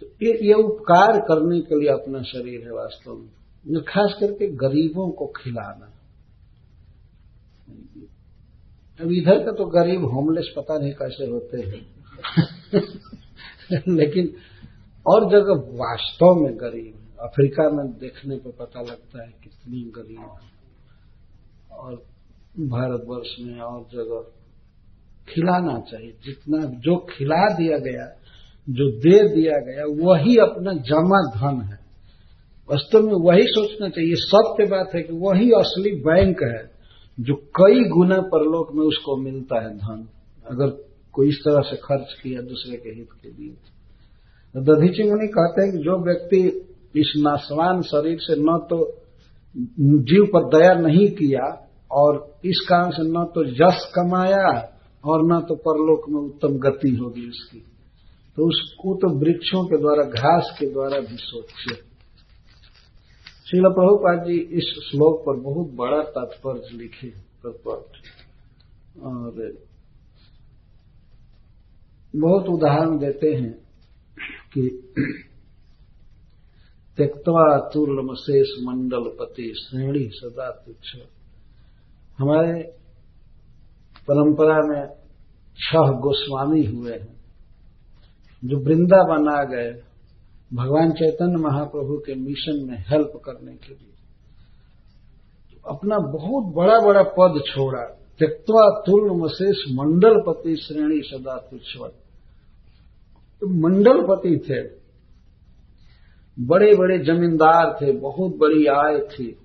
तो ये, उपकार करने के लिए अपना शरीर है वास्तव में। खास करके गरीबों को खिलाना। अब इधर का तो गरीब होमलेस पता नहीं कैसे होते हैं। लेकिन और जगह वास्तव में गरीब है। अफ्रीका में देखने पर पता लगता है कितनी गरीब है। और भारतवर्ष में और जगह खिलाना चाहिए। जितना जो खिला दिया गया जो दे दिया गया, वही अपना जमा धन है। वास्तव में वही सोचना चाहिए। सत्य बात है कि वही असली बैंक है, जो कई गुना परलोक में उसको मिलता है धन, अगर कोई इस तरह से खर्च किया दूसरे के हित के लिए। तो दधीची मुनि कहते हैं कि जो व्यक्ति इस नासवान शरीर से न तो जीव पर दया नहीं किया, और इस कारण से न तो यश कमाया, और न तो परलोक में उत्तम गति होगी उसकी। तो उसको तो वृक्षों के द्वारा, घास के द्वारा भी सोचे। श्रील प्रभुपाद जी इस श्लोक पर बहुत बड़ा तात्पर्य लिखे प्रपट और बहुत उदाहरण देते हैं कि त्यक्वा तुर्लम मंडल पति श्रेणी सदा तुच्छ। हमारे परंपरा में छह गोस्वामी हुए हैं। जो वृंदावन आ गए, भगवान चैतन्य महाप्रभु के मिशन में हेल्प करने के लिए। तो अपना बहुत बड़ा बड़ा पद छोड़ा। त्यक्वा तुल मशेष मंडलपति श्रेणी सदा तुच्छवत। तो मंडलपति थे। बड़े बड़े जमींदार थे, बहुत बड़ी आय थी।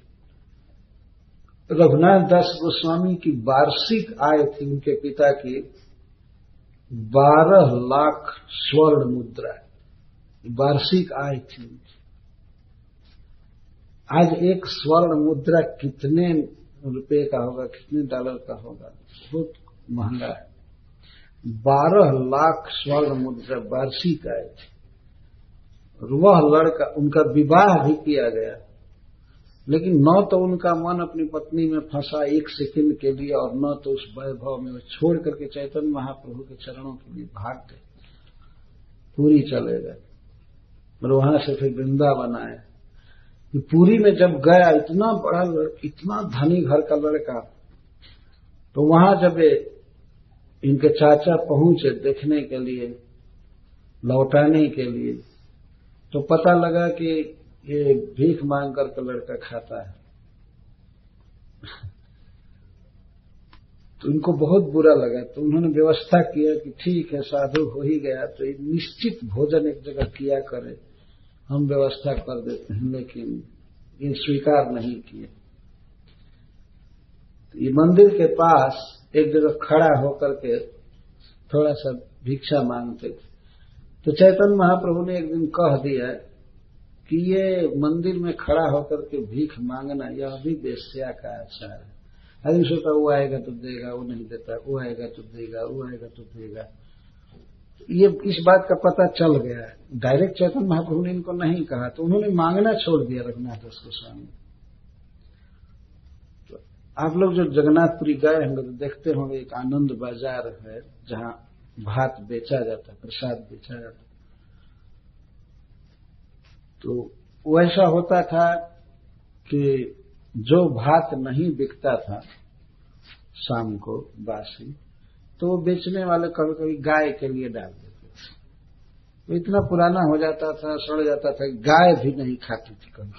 रघुनाथ दास गोस्वामी की वार्षिक आय थी उनके पिता की। बारह लाख स्वर्ण मुद्रा वार्षिक आय थी। आज एक स्वर्ण मुद्रा कितने रुपए का होगा, कितने डॉलर का होगा? बहुत महँगा है। बारह लाख स्वर्ण मुद्रा वार्षिक आय थी। वह लड़का, उनका विवाह भी किया गया। लेकिन न तो उनका मन अपनी पत्नी में फंसा एक सेकंड के लिए और न तो उस वैभव में छोड़ करके चैतन्य महाप्रभु के चरणों के लिए भाग गए पूरी चले गए। और वहाँ से फिर वृंदावन आए। पूरी में जब गया, इतना बड़ा इतना धनी घर का लड़का तो वहाँ जब इनके चाचा पहुँचे देखने के लिए, लौटाने के लिए तो पता लगा कि ये भीख मांग करके लड़का खाता है। तो इनको बहुत बुरा लगा। तो उन्होंने व्यवस्था किया कि ठीक है, साधु हो ही गया तो निश्चित भोजन एक जगह किया करे। हम व्यवस्था कर देते हैं, लेकिन ये स्वीकार नहीं किए। तो ये मंदिर के पास एक जगह खड़ा होकर के थोड़ा सा भिक्षा मांगते थे। तो चैतन्य महाप्रभु ने एक दिन कह दिया कि ये मंदिर में खड़ा होकर के भीख मांगना, यह भी बेस्या का आचार है। आदमी सोचता वो आएगा तो देगा, वो नहीं देता, वो आएगा तो देगा, वो आएगा तो देगा। ये इस बात का पता चल गया। डायरेक्ट चैतन्य महाप्रभु ने इनको नहीं कहा तो उन्होंने मांगना छोड़ दिया रघुनाथ दास गोस्वामी। तो आप लोग जो जगन्नाथपुरी गए होंगे तो देखते होंगे एक आनंद बाज़ार है, जहाँ भात बेचा जाता, प्रसाद बेचा जाता। तो वैसा होता था कि जो भात नहीं बिकता था शाम को बासी तो वो बेचने वाले कभी कभी गाय के लिए डाल देते थे। इतना पुराना हो जाता था, सड़ जाता था गाय भी नहीं खाती थी कभी।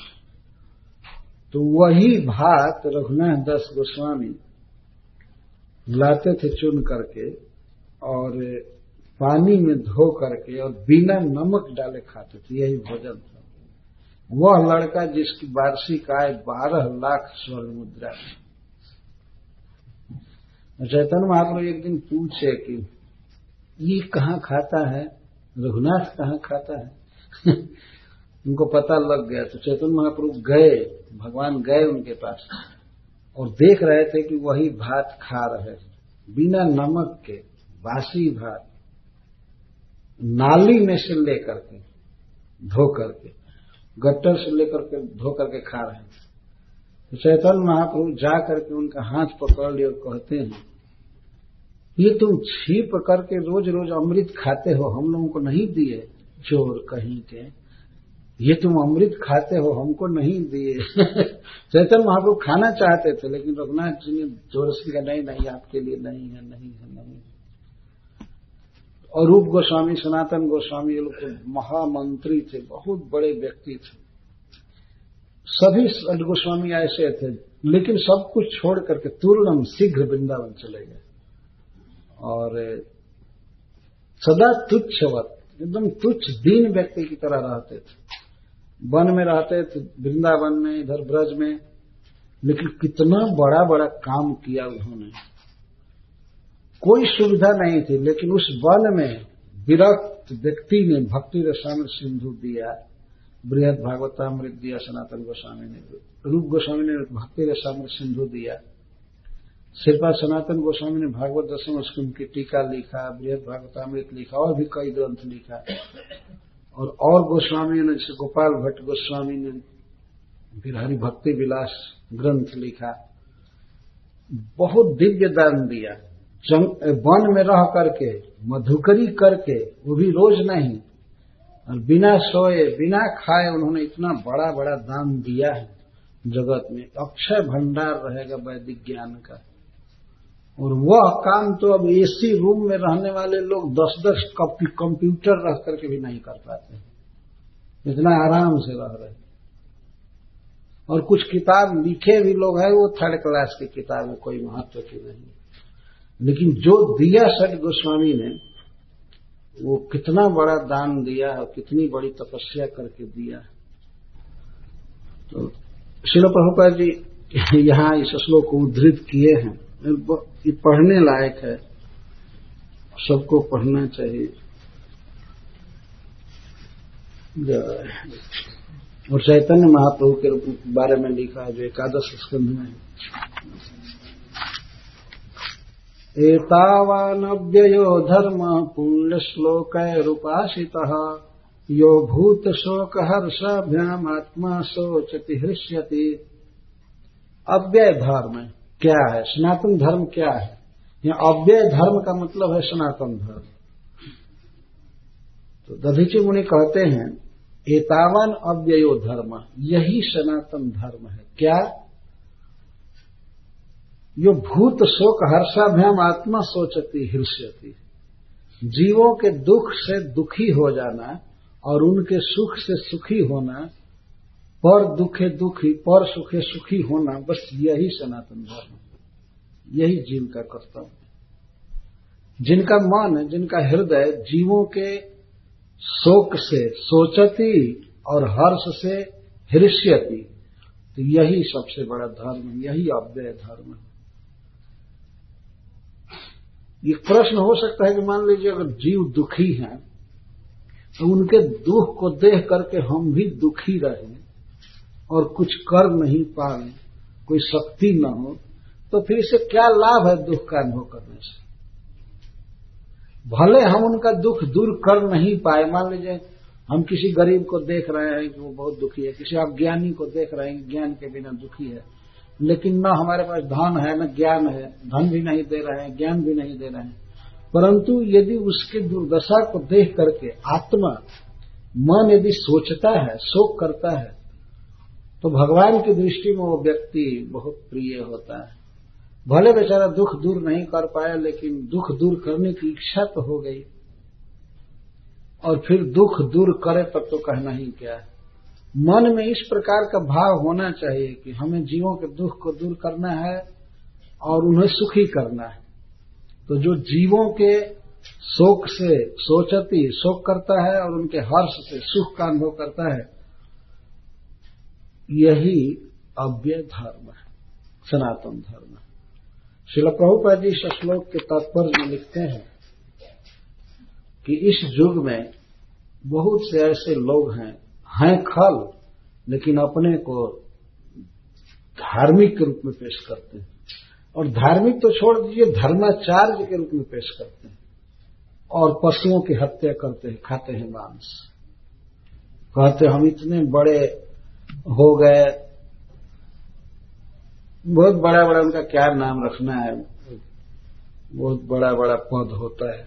तो वही भात रघुनाथ दास गोस्वामी लाते थे चुन करके और पानी में धो करके और बिना नमक डाले खाते थे। यही भोजन था। वह लड़का जिसकी वार्षिक आय बारह लाख स्वर्ण मुद्रा चैतन्य महाप्रभु एक दिन पूछे कि ये कहाँ खाता है? रघुनाथ कहाँ खाता है? उनको पता लग गया। तो चैतन्य महाप्रभु गए, भगवान गए उनके पास और देख रहे थे कि वही भात खा रहे बिना नमक के बासी भात नाली में से लेकर के, धो करके गट्टर से लेकर के धो करके खा रहे थे। तो चैतन्य महाप्रभु जा करके उनका हाथ पकड़ लिए और कहते हैं, ये तुम छीप करके रोज रोज अमृत खाते हो, हम लोगों को नहीं दिए चोर कहीं के। ये तुम अमृत खाते हो, हमको नहीं दिए। चैतन्य महाप्रभु खाना चाहते थे, लेकिन रघुनाथ जी ने ज़ोर से कहा नहीं नहीं, आपके लिए नहीं है नहीं है, नहीं और रूप गोस्वामी, सनातन गोस्वामी ये लोग तो महामंत्री थे, बहुत बड़े व्यक्ति थे। सभी गोस्वामी ऐसे थे, लेकिन सब कुछ छोड़ करके तुरंत शीघ्र वृंदावन चले गए। और सदा तुच्छवत, एकदम तुच्छ, दीन व्यक्ति की तरह रहते थे। वन में रहते थे, वृंदावन में, इधर ब्रज में, लेकिन कितना बड़ा बड़ा काम किया उन्होंने। कोई सुविधा नहीं थी, लेकिन उस वन में विरक्त व्यक्ति ने भक्ति रसामृत सिंधु दिया, बृहद भागवतामृत दिया, सनातन गोस्वामी ने रूप गोस्वामी ने भक्ति रसामृत सिंधु दिया। शिल्पा सनातन गोस्वामी ने भागवत दशम स्कुंभ की टीका लिखा, बृहद भागवतामृत लिखा, और भी कई ग्रंथ लिखा। और और गोस्वामियों ने, जैसे गोपाल भट्ट गोस्वामी ने फिर हरि भक्ति विलास ग्रंथ लिखा। बहुत दिव्य दान दिया। वन में रह करके, मधुकरी करके, वो भी रोज नहीं। और बिना सोए, बिना खाए उन्होंने इतना बड़ा बड़ा दान दिया है जगत में। अक्षय भंडार रहेगा वैदिक ज्ञान का। और वह काम तो अब एसी रूम में रहने वाले लोग दस दस कंप्यूटर रख करके भी नहीं कर पाते इतना आराम से रह रहे और कुछ किताब लिखे भी लोग हैं, वो थर्ड क्लास की किताब है, कोई महत्व की नहीं लेकिन जो दिया सट गोस्वामी ने, वो कितना बड़ा दान दिया है कितनी बड़ी तपस्या करके दिया तो शिल प्रभुपाद जी, यहाँ इस श्लोक को उद्धृत किए हैं। ये पढ़ने लायक है। सबको पढ़ना चाहिए। और चैतन्य महाप्रभु के बारे में लिखा है, जो एकादश स्कंध में। एतावानव्ययो श्लोक रूपाशित यो भूत शोक हर्षाभ्याम आत्मा शोचति, हृष्यति। अव्यय धर्म क्या है? सनातन धर्म क्या है? यह अव्यय धर्म का मतलब है सनातन धर्म। तो दधीची मुनि कहते हैं, एतावन अव्ययो धर्म यही सनातन धर्म है। क्या? यो भूत शोक हर्षाभ्याम आत्मा सोचती हृष्यति जीवों के दुख से दुखी हो जाना और उनके सुख से सुखी होना, पर दुखे दुखी, पर सुखे सुखी होना, बस यही सनातन धर्म। यही जीव का कर्तव्य जिनका मन, जिनका हृदय जीवों के शोक से सोचती और हर्ष से हृष्यति तो यही सबसे बड़ा धर्म, यही अव्यय धर्म है। ये प्रश्न हो सकता है कि मान लीजिए अगर जीव दुखी हैं तो उनके दुख को देख करके हम भी दुखी रहें और कुछ कर नहीं पाए, कोई शक्ति न हो तो फिर इसे क्या लाभ है दुख का अनुभव करने से भले हम उनका दुख दूर कर नहीं पाए, मान लीजिए हम किसी गरीब को देख रहे हैं कि वो बहुत दुखी है, किसी अज्ञानी को देख रहे हैं ज्ञान के बिना दुखी है लेकिन न हमारे पास धन है, न ज्ञान है। धन भी नहीं दे रहे हैं, ज्ञान भी नहीं दे रहे हैं। परंतु यदि उसके दुर्दशा को देख करके आत्मा मन यदि सोचता है, शोक करता है तो भगवान की दृष्टि में वो व्यक्ति बहुत प्रिय होता है। भले बेचारा दुख दूर नहीं कर पाया, लेकिन दुख दूर करने की इच्छा तो हो गई। और फिर दुख दूर करे तब तो कहना ही क्या है। मन में इस प्रकार का भाव होना चाहिए कि हमें जीवों के दुख को दूर करना है और उन्हें सुखी करना है। तो जो जीवों के शोक से सोचती, शोक करता है और उनके हर्ष से सुख का अनुभव करता है, यही अव्यय धर्म है, सनातन धर्म है। शिल प्रभुपा जी इस श्लोक के तात्पर्य में लिखते हैं कि इस युग में बहुत से ऐसे लोग हैं हैं खल, लेकिन अपने को धार्मिक के रूप में पेश करते हैं। और धार्मिक तो छोड़ दीजिए, धर्माचार्य के रूप में पेश करते हैं। और पशुओं की हत्या करते हैं, खाते हैं मांस। कहते हम इतने बड़े हो गए, बहुत बड़ा बड़ा उनका क्या नाम रखना है, बहुत बड़ा बड़ा पद होता है।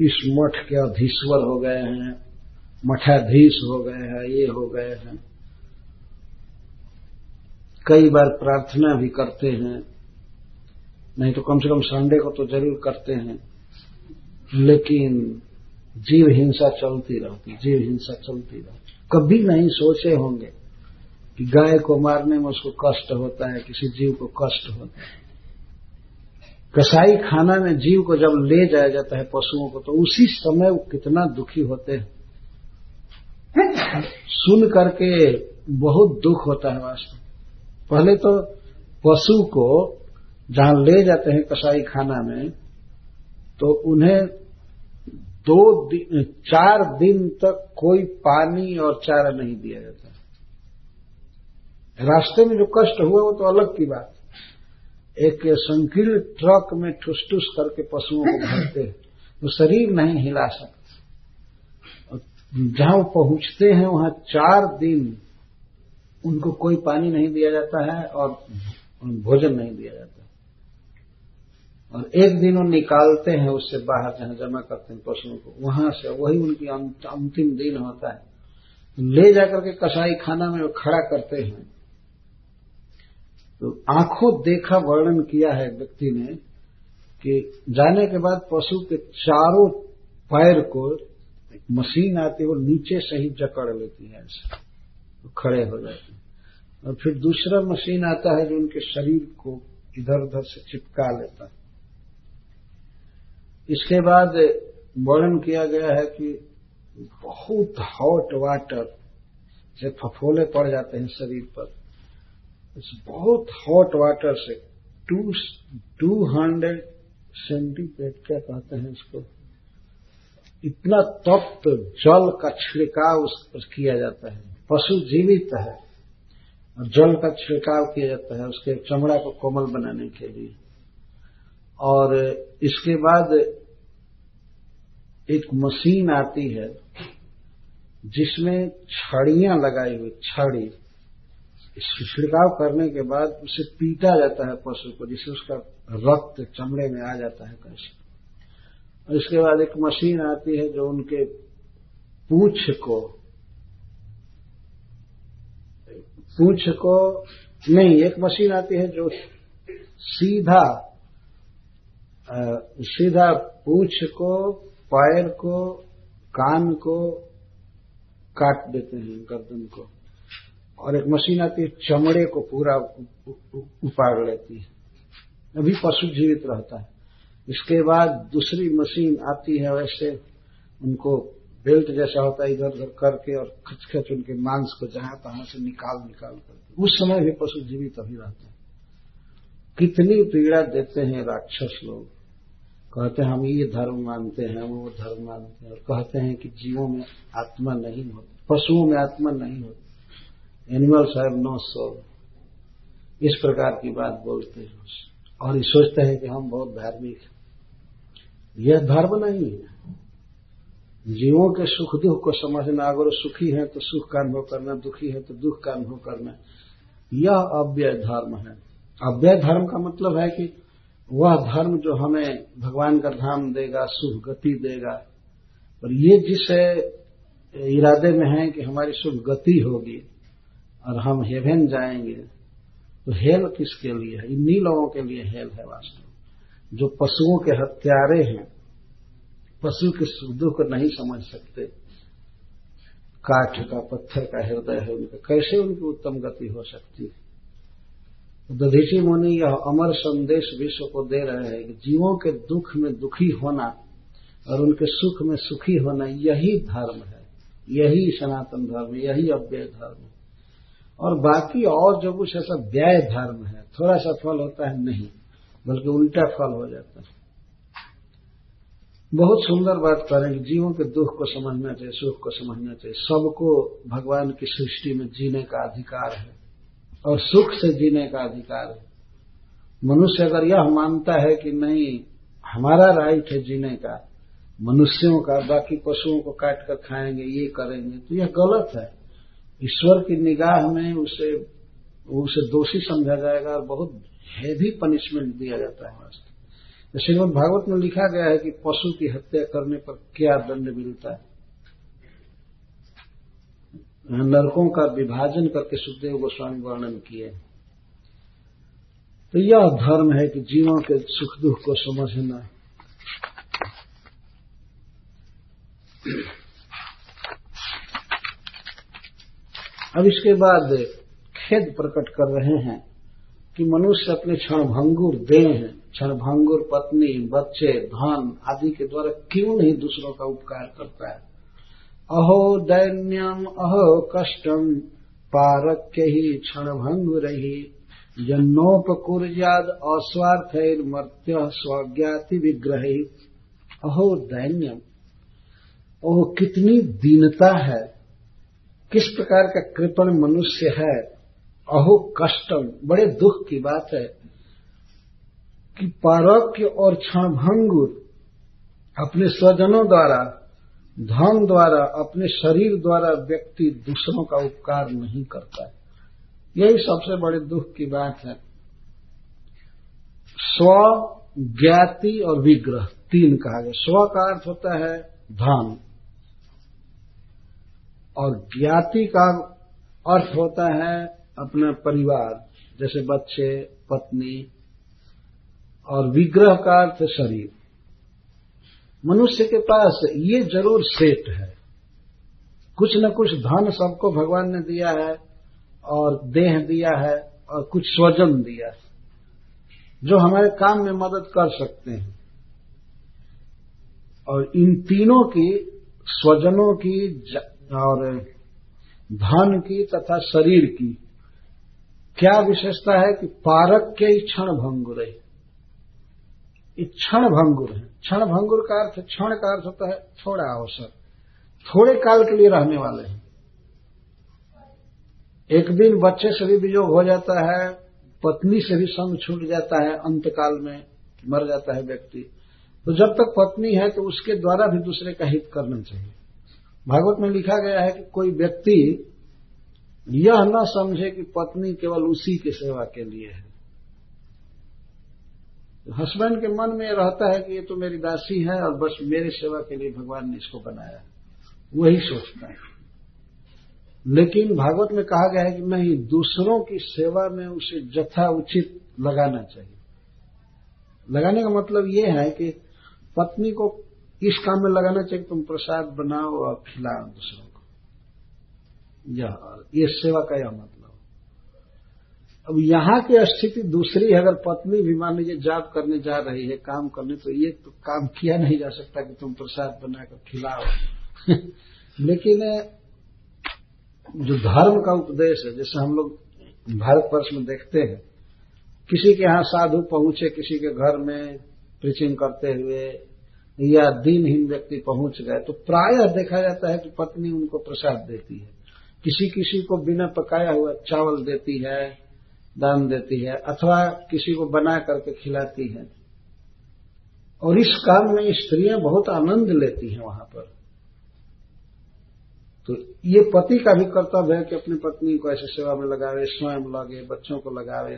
इस मठ के अधीश्वर हो गए हैं। मठाधीश हो गए हैं, ये हो गए हैं। कई बार प्रार्थना भी करते हैं, नहीं तो कम से कम संडे को तो ज़रूर करते हैं, लेकिन जीव हिंसा चलती रहती, जीव हिंसा चलती रहती। कभी नहीं सोचे होंगे कि गाय को मारने में उसको कष्ट होता है, किसी जीव को कष्ट होता है। कसाई खाना में जीव को जब ले जाया जाता है पशुओं को तो उसी समय वो कितना दुखी होते हैं। सुन करके बहुत दुख होता है वास्तव पहले तो पशु को जहाँ ले जाते हैं कसाई खाना में तो उन्हें दो दिन चार दिन तक कोई पानी और चारा नहीं दिया जाता। रास्ते में जो कष्ट हुआ वो तो अलग की बात। एक संकीर्ण ट्रक में ठुस ठुस करके पशुओं को भरते हैं। तो शरीर नहीं हिला सकते। जहाँ वो पहुँचते हैं, वहाँ चार दिन उनको कोई पानी नहीं दिया जाता है और भोजन नहीं दिया जाता और एक दिन वो निकालते हैं, उससे बाहर जहाँ जमा करते हैं पशुओं को, वहाँ से वही उनकी अंतिम दिन होता है। ले जाकर के कसाई खाना में वो खड़ा करते हैं। तो आँखों देखा वर्णन किया है व्यक्ति ने कि जाने के बाद पशु के चारों पैर को एक मशीन आती है, वो नीचे से ही जकड़ लेती है ऐसे तो खड़े हो जाते हैं। और फिर दूसरा मशीन आता है जो उनके शरीर को इधर उधर से चिपका लेता है। इसके बाद वर्णन किया गया है कि बहुत हॉट वाटर से फफोले पड़ जाते हैं शरीर पर। इस बहुत हॉट वाटर से टू टू हंड्रेड सेंटीग्रेड क्या कहते हैं इसको। इतना तप्त जल का छिड़काव उस पर किया जाता है। पशु जीवित है और जल का छिड़काव किया जाता है उसके चमड़ा को कोमल बनाने के लिए। और इसके बाद एक मशीन आती है जिसमें छड़ियाँ लगाई हुई छड़ी छिड़काव करने के बाद उसे पीटा जाता है पशु को जिससे उसका रक्त चमड़े में आ जाता है कैसे और इसके बाद एक मशीन आती है जो उनके पूछ को पूछ को नहीं, एक मशीन आती है जो सीधा सीधा पूछ को, पैर को, कान को काट देते हैं, गर्दन को। और एक मशीन आती है, चमड़े को पूरा उपाड़ लेती है। अभी पशु जीवित रहता है। इसके बाद दूसरी मशीन आती है वैसे, उनको बेल्ट जैसा होता है इधर उधर करके और खच खच उनके मांस को जहाँ तहां से निकाल निकाल करके। उस समय भी पशु जीवित अभी रहते हैं। कितनी पीड़ा देते हैं राक्षस लोग। कहते हैं, हम ये धर्म मानते हैं, हम वो धर्म मानते हैं और कहते हैं कि जीवों में आत्मा नहीं होती, पशुओं में आत्मा नहीं होती। एनिमल्स हैव नो सोल इस प्रकार की बात बोलते हैं। और ये सोचते हैं कि हम बहुत धार्मिक हैं। यह धर्म नहीं है। जीवों के सुख दुख को समझना, अगर सुखी है तो सुख का अनुभव करना, दुखी है तो दुख का अनुभव करना। यह अव्यय धर्म है। अव्यय धर्म का मतलब है कि वह धर्म जो हमें भगवान का धाम देगा, शुभ गति देगा। और ये जिस इरादे में है कि हमारी शुभ गति होगी और हम हेवन जाएँगे तो हेल किसके लिए है? इन्हीं लोगों के लिए हेल है वास्तव जो पशुओं के हत्यारे हैं, पशु के सुख को नहीं समझ सकते। काठ का, पत्थर का हृदय है उनका। कैसे उनकी उत्तम गति हो सकती है? तो दधीची मुनि यह अमर संदेश विश्व को दे रहे हैं कि जीवों के दुख में दुखी होना और उनके सुख में सुखी होना यही धर्म है। यही सनातन धर्म, यही अव्यय धर्म। है और बाकी और जो कुछ ऐसा व्यय धर्म है, थोड़ा सा फल होता है, नहीं। बल्कि उल्टा फल हो जाता है। बहुत सुंदर बात करें कि जीवों के दुख को समझना चाहिए, सुख को समझना चाहिए। सबको भगवान की सृष्टि में जीने का अधिकार है और सुख से जीने का अधिकार है। मनुष्य अगर यह मानता है कि नहीं, हमारा राइट है जीने का, मनुष्यों का, बाकी पशुओं को काट कर खाएँगे, ये करेंगे तो यह गलत है। ईश्वर की निगाह में उसे उसे दोषी समझा जाएगा और बहुत हैवी पनिशमेंट दिया जाता है वास्तव तो श्रीमद भागवत में लिखा गया है कि पशु की हत्या करने पर क्या दंड मिलता है? नरकों का विभाजन करके सुखदेव गोस्वामी वर्णन किए। तो यह धर्म है कि जीवों के सुख दुख को समझना। अब इसके बाद खेद प्रकट कर रहे हैं। कि मनुष्य अपने क्षणभंगुर देह, क्षणभंगुर पत्नी, बच्चे, धन आदि के द्वारा क्यों नहीं दूसरों का उपकार करता है? अहो दैन्यम, अहो कष्टम, पारक्य ही क्षणभंगुर। रही जन्नोपकुर्याद अस्वार्थ मर्त्य स्वज्ञाति विग्रह। अहो दैन्यम ओह कितनी दीनता है, किस प्रकार का कृपण मनुष्य है अहो कष्टम बड़े दुख की बात है कि पारक्य और क्षणभंगुर अपने स्वजनों द्वारा, धन द्वारा, अपने शरीर द्वारा व्यक्ति दूसरों का उपकार नहीं करता है। यही सबसे बड़े दुख की बात है। स्व, ज्ञाति और विग्रह, तीन कहा गया। स्व का अर्थ होता है धन। और ज्ञाति का अर्थ होता है अपना परिवार, जैसे बच्चे, पत्नी, और विग्रह का अर्थ शरीर। मनुष्य के पास ये ज़रूर सेट है। कुछ न कुछ धन सबको भगवान ने दिया है, और देह दिया है, और कुछ स्वजन दिया है, जो हमारे काम में मदद कर सकते हैं। और इन तीनों की, स्वजनों की और धन की तथा शरीर की क्या विशेषता है कि पारक के ही क्षण भंगुर है? क्षण भंगुर है। क्षण भंगुर का अर्थ, क्षण का अर्थ होता है थोड़ा अवसर। थोड़े काल के लिए रहने वाले हैं। एक दिन बच्चे से भी वियोग हो जाता है, पत्नी से भी संग छूट जाता है, अंतकाल में मर जाता है व्यक्ति। तो जब तक पत्नी है तो उसके द्वारा भी दूसरे का हित करना चाहिए। भागवत में लिखा गया है कि कोई व्यक्ति यह न समझे कि पत्नी केवल उसी की सेवा के लिए है। हस्बैंड के मन में रहता है कि ये तो मेरी दासी है और बस मेरी सेवा के लिए भगवान ने इसको बनाया। वही सोचता है। लेकिन भागवत में कहा गया है कि नहीं, दूसरों की सेवा में उसे जथा उचित लगाना चाहिए। लगाने का मतलब ये है कि पत्नी को इस काम में लगाना चाहिए तुम प्रसाद बनाओ और खिलाओ दूसरों यह ये सेवा का यह मतलब। अब यहाँ की स्थिति दूसरी है, अगर पत्नी भी मान लीजिए जाप करने जा रही है, काम करने तो ये तो काम किया नहीं जा सकता कि तुम प्रसाद बनाकर खिलाओ। लेकिन, जो धर्म का उपदेश है, जैसे हम लोग भारतवर्ष में देखते हैं, किसी के यहाँ साधु पहुँचे, किसी के घर में प्रीचिंग करते हुए, या दिनहीन व्यक्ति पहुँच गए तो प्रायः देखा जाता है कि पत्नी उनको प्रसाद देती है। किसी किसी को बिना पकाया हुआ चावल देती है, दान देती है, अथवा किसी को बना करके खिलाती है। और इस काम में स्त्रियाँ बहुत आनंद लेती हैं वहाँ पर। तो ये पति का भी कर्तव्य है कि अपनी पत्नी को ऐसे सेवा में लगावे, स्वयं लगे, बच्चों को लगावे,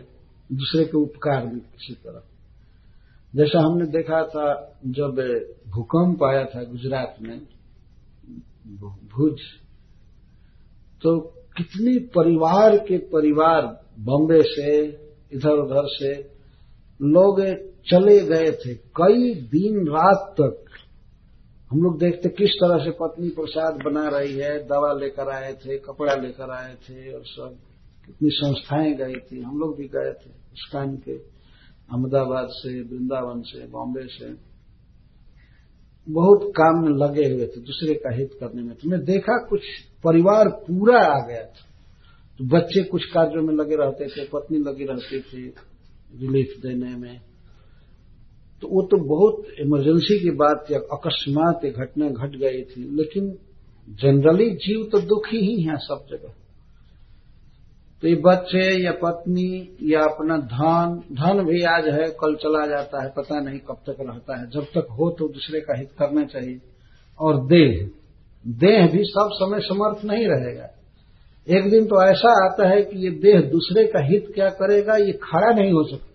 दूसरे के उपकार भी किसी तरह। जैसा हमने देखा था जब भूकंप आया था गुजरात में भुज तो कितने परिवार के परिवार बॉम्बे से इधर उधर से लोग चले गए थे। कई दिन रात तक हम लोग देखते किस तरह से पत्नी प्रसाद बना रही है, दवा लेकर आए थे, कपड़ा लेकर आए थे और सब। कितनी संस्थाएँ गई थी। हम लोग भी गए थे। स्कान के, अहमदाबाद से, वृंदावन से, बॉम्बे से। बहुत काम में लगे हुए थे दूसरे का हित करने में। तो मैं देखा कुछ परिवार पूरा आ गया था। तो बच्चे कुछ कार्यों में लगे रहते थे, पत्नी लगी रहती थी रिलीफ देने में। तो वो तो बहुत इमरजेंसी की बात या अकस्मात घटना घट गई थी, लेकिन जनरली जीव तो दुखी ही है सब जगह। तो ये बच्चे, या पत्नी, या अपना धन धन भी आज है, कल चला जाता है, पता नहीं कब तक रहता है। जब तक हो तो दूसरे का हित करना चाहिए। और देह देह भी सब समय समर्थ नहीं रहेगा। एक दिन तो ऐसा आता है कि ये देह दूसरे का हित क्या करेगा, ये खड़ा नहीं हो सकता।